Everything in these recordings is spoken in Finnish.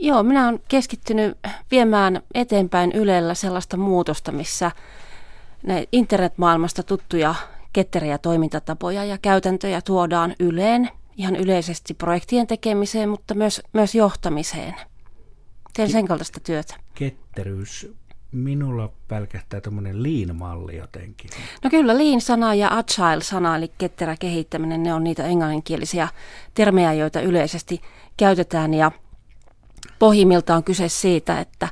Joo, minä olen keskittynyt viemään eteenpäin Ylellä sellaista muutosta, missä internetmaailmasta tuttuja ketteriä toimintatapoja ja käytäntöjä tuodaan Yleen ihan yleisesti projektien tekemiseen, mutta myös, myös johtamiseen. Teen sen kaltaista työtä. Ketteryys. Minulla pälkähtää tuommoinen lean-malli jotenkin. No kyllä, lean-sana ja agile-sana, eli ketterä kehittäminen, ne on niitä englanninkielisiä termejä, joita yleisesti käytetään. Ja pohjimmiltaan on kyse siitä, että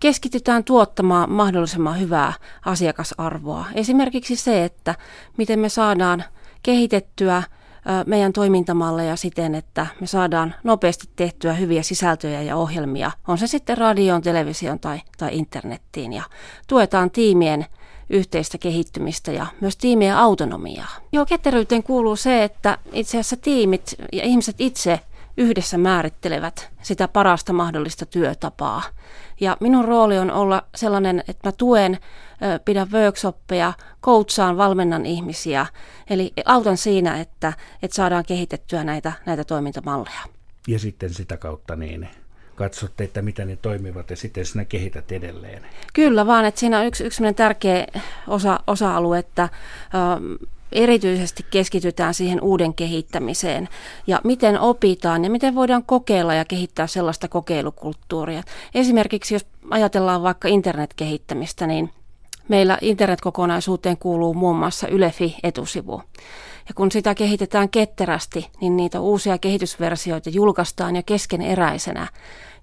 keskitytään tuottamaan mahdollisimman hyvää asiakasarvoa. Esimerkiksi se, että miten me saadaan kehitettyä meidän toimintamalleja siten, että me saadaan nopeasti tehtyä hyviä sisältöjä ja ohjelmia, on se sitten radioon, televisioon tai, tai internettiin. Ja tuetaan tiimien yhteistä kehittymistä ja myös tiimien autonomiaa. Joo, ketteryyteen kuuluu se, että itse asiassa tiimit ja ihmiset itse yhdessä määrittelevät sitä parasta mahdollista työtapaa. Ja minun rooli on olla sellainen, että mä tuen, pidän workshoppeja, coachaan, valmennan ihmisiä. Eli autan siinä, että, että saadaan kehitettyä näitä, näitä toimintamalleja. Ja sitten sitä kautta niin katsotte, että mitä ne toimivat ja sitten sinä kehität edelleen. Kyllä vaan, että siinä on yksi, yksi tärkeä osa, osa-alue, että erityisesti keskitytään siihen uuden kehittämiseen ja miten opitaan ja miten voidaan kokeilla ja kehittää sellaista kokeilukulttuuria. Esimerkiksi jos ajatellaan vaikka internetkehittämistä, niin meillä internetkokonaisuuteen kuuluu muun muassa Ylefi-etusivu. Ja kun sitä kehitetään ketterästi, niin niitä uusia kehitysversioita julkaistaan jo keskeneräisenä,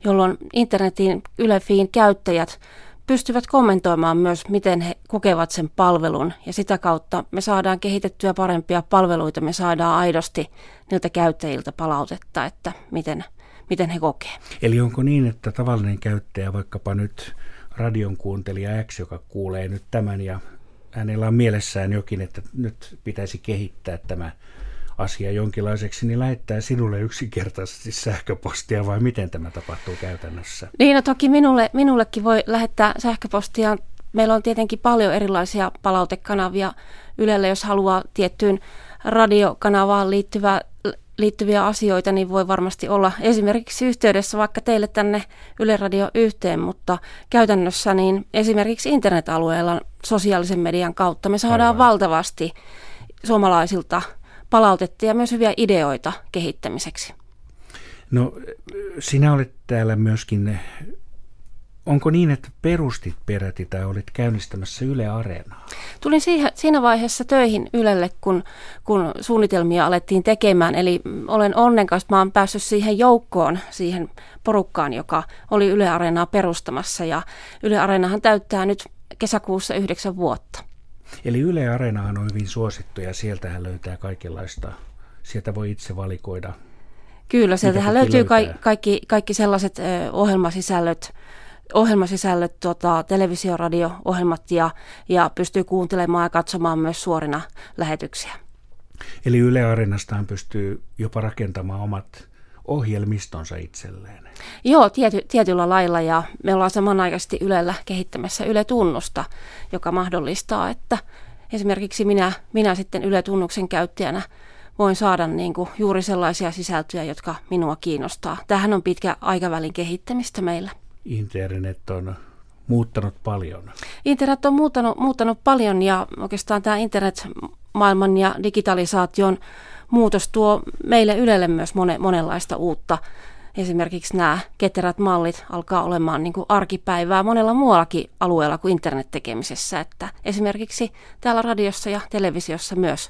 jolloin internetin Ylefiin käyttäjät pystyvät kommentoimaan myös, miten he kokevat sen palvelun ja sitä kautta me saadaan kehitettyä parempia palveluita, me saadaan aidosti niiltä käyttäjiltä palautetta, että miten, miten he kokee. Eli onko niin, että tavallinen käyttäjä, vaikkapa nyt radion kuuntelija X, joka kuulee nyt tämän ja hänellä on mielessään jokin, että nyt pitäisi kehittää tämä asia jonkinlaiseksi, niin lähettää sinulle yksinkertaisesti sähköpostia vai miten tämä tapahtuu käytännössä? Niin, no toki minulle, minullekin voi lähettää sähköpostia. Meillä on tietenkin paljon erilaisia palautekanavia Ylelle, jos haluaa tiettyyn radiokanavaan liittyvää, liittyviä asioita, niin voi varmasti olla esimerkiksi yhteydessä vaikka teille tänne Yle Radio yhteen, mutta käytännössä niin esimerkiksi internetalueella sosiaalisen median kautta me saadaan Aivan. valtavasti suomalaisilta palautetta ja myös hyviä ideoita kehittämiseksi. No sinä olet täällä myöskin, onko niin, että perustit peräti tai olit käynnistämässä Yle Areenaa? Tulin siihen, siinä vaiheessa töihin Ylelle, kun, kun suunnitelmia alettiin tekemään. Eli olen onnenkas, mä olen päässyt siihen joukkoon, siihen porukkaan, joka oli Yle Areenaa perustamassa. Ja Yle Areenahan täyttää nyt kesäkuussa yhdeksän vuotta. Eli Yle Areenahan on hyvin suosittu ja sieltähän löytää kaikenlaista, sieltä voi itse valikoida. Kyllä, sieltähän löytyy ka- kaikki, kaikki sellaiset ö, ohjelmasisällöt, ohjelmasisällöt tota, televisio, radio, ohjelmat ja, ja pystyy kuuntelemaan ja katsomaan myös suorina lähetyksiä. Eli Yle Areenastaan pystyy jopa rakentamaan omat ohjelmistonsa itselleen. Joo, tiety, tietyllä lailla ja me ollaan samanaikaisesti Ylellä kehittämässä Yle-tunnusta, joka mahdollistaa, että esimerkiksi minä, minä sitten Yle-tunnuksen käyttäjänä voin saada niin kuin juuri sellaisia sisältöjä, jotka minua kiinnostaa. Tähän on pitkä aikavälin kehittämistä meillä. Internet on muuttanut paljon. Internet on muuttanut, muuttanut paljon ja oikeastaan tämä internet-maailman ja digitalisaation muutos tuo meille Ylelle myös mone, monenlaista uutta. Esimerkiksi nämä ketterät mallit alkaa olemaan niin kuin arkipäivää monella muuallakin alueella kuin internettekemisessä. Että esimerkiksi täällä radiossa ja televisiossa myös,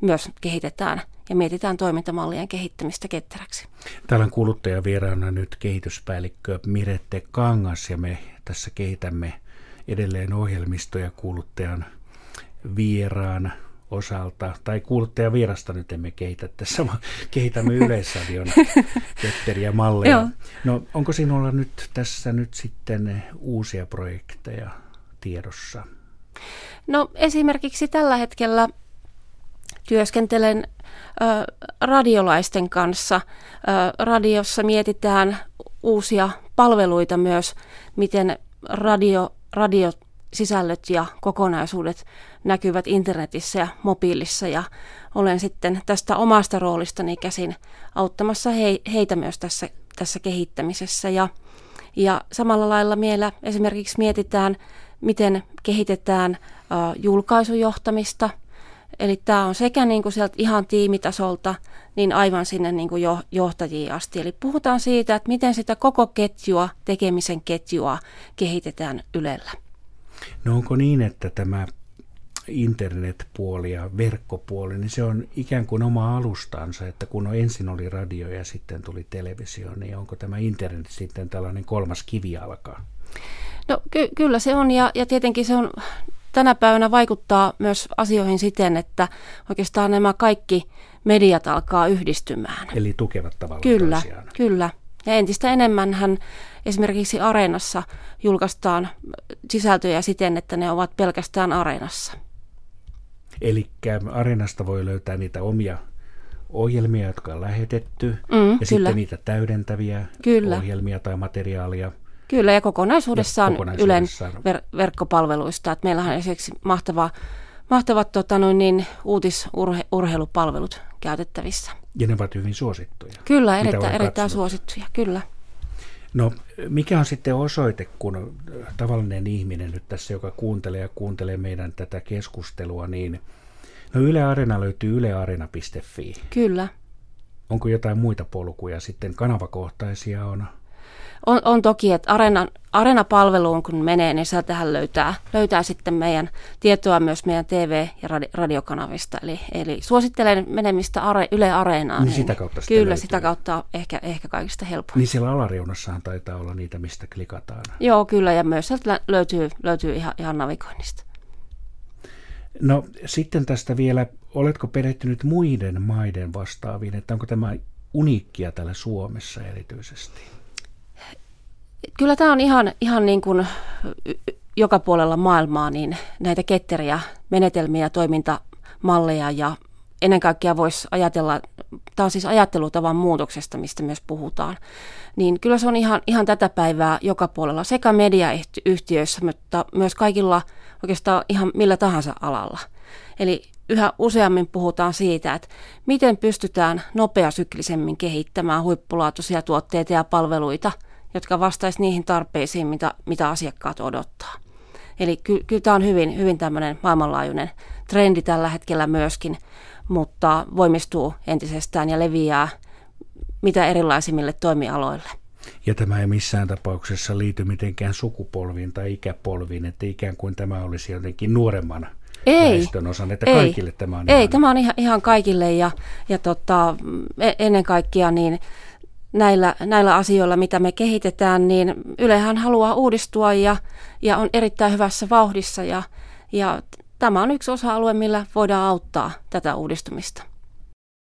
myös kehitetään ja mietitään toimintamallien kehittämistä ketteräksi. Täällä on kuuluttajavieraana nyt kehityspäällikkö Mirette Kangas ja me tässä kehitämme edelleen ohjelmistoja kuuluttajan vieraan osalta, tai kuuluttaja vierasta nyt emme kehitä tässä, vaan kehitämme Yleisradion ketteriä malleja. No onko sinulla nyt tässä nyt sitten uusia projekteja tiedossa? No esimerkiksi tällä hetkellä työskentelen ö, radiolaisten kanssa. Ö, radiossa mietitään uusia palveluita myös, miten radio, radio sisällöt ja kokonaisuudet näkyvät internetissä ja mobiilissa ja olen sitten tästä omasta roolistani käsin auttamassa heitä myös tässä tässä kehittämisessä. Ja, ja samalla lailla meillä esimerkiksi mietitään, miten kehitetään julkaisujohtamista. Eli tämä on sekä niin kuin sieltä ihan tiimitasolta, niin aivan sinne niin kuin jo, johtajiin asti. Eli puhutaan siitä, että miten sitä koko ketjua, tekemisen ketjua kehitetään Ylellä. No onko niin, että tämä internetpuoli ja verkkopuoli, niin se on ikään kuin oma alustansa, että kun ensin oli radio ja sitten tuli televisio, niin onko tämä internet sitten tällainen kolmas kivi alkaa? No ky- kyllä se on ja, ja tietenkin se on tänä päivänä vaikuttaa myös asioihin siten, että oikeastaan nämä kaikki mediat alkaa yhdistymään. Eli tukevat tavallaan Kyllä, toisiaan. kyllä. Ja entistä enemmän hän esimerkiksi Areenassa julkaistaan sisältöjä siten, että ne ovat pelkästään Areenassa. Eli Areenasta voi löytää niitä omia ohjelmia, jotka on lähetetty, mm, ja kyllä. sitten niitä täydentäviä kyllä. ohjelmia tai materiaalia. Kyllä, ja kokonaisuudessaan, ja kokonaisuudessaan. Ylen ver- verkkopalveluista. Että meillähän on esimerkiksi mahtava, mahtavat tota, noin niin, uutisurheilupalvelut käytettävissä. Ja ne ovat hyvin suosittuja. Kyllä, erittäin, erittäin suosittuja, kyllä. No mikä on sitten osoite, kun tavallinen ihminen nyt tässä, joka kuuntelee ja kuuntelee meidän tätä keskustelua, niin no Yle Arena löytyy ylearena.fi. Kyllä. Onko jotain muita polkuja sitten? Kanavakohtaisia on? On, on toki, että Arena, Arena-palveluun kun menee, niin sieltähän löytää, löytää sitten meidän tietoa myös meidän TV- ja radi, radiokanavista. Eli, eli suosittelen menemistä are, Yle Areenaan. Niin, niin sitä kautta Kyllä, löytyy. sitä kautta ehkä, ehkä kaikista helpoin. Niin siellä alariunassahan taitaa olla niitä, mistä klikataan. Joo, kyllä, ja myös sieltä löytyy, löytyy ihan, ihan navigoinnista. No sitten tästä vielä, oletko perehtynyt muiden maiden vastaaviin, että onko tämä uniikkia täällä Suomessa erityisesti? Kyllä tämä on ihan, ihan niin kuin joka puolella maailmaa niin näitä ketteriä menetelmiä, toimintamalleja ja ennen kaikkea voisi ajatella, tämä on siis ajattelutavan muutoksesta, mistä myös puhutaan, niin kyllä se on ihan, ihan tätä päivää joka puolella sekä mediayhtiöissä, mutta myös kaikilla oikeastaan ihan millä tahansa alalla. Eli yhä useammin puhutaan siitä, että miten pystytään nopeasyklisemmin kehittämään huippulaatuisia tuotteita ja palveluita – jotka vastaisi niihin tarpeisiin, mitä, mitä asiakkaat odottaa. Eli ky, kyllä tämä on hyvin, hyvin tämmöinen maailmanlaajuinen trendi tällä hetkellä myöskin, mutta voimistuu entisestään ja leviää mitä erilaisimmille toimialoille. Ja tämä ei missään tapauksessa liity mitenkään sukupolviin tai ikäpolviin, että ikään kuin tämä olisi jotenkin nuoremman ei, väestön osan, että ei, kaikille tämä on Ei, ihan... tämä on ihan, ihan kaikille ja, ja tota, e, ennen kaikkea niin näillä, näillä asioilla, mitä me kehitetään, niin Ylehän haluaa uudistua ja, ja on erittäin hyvässä vauhdissa ja, ja tämä on yksi osa-alue, millä voidaan auttaa tätä uudistumista.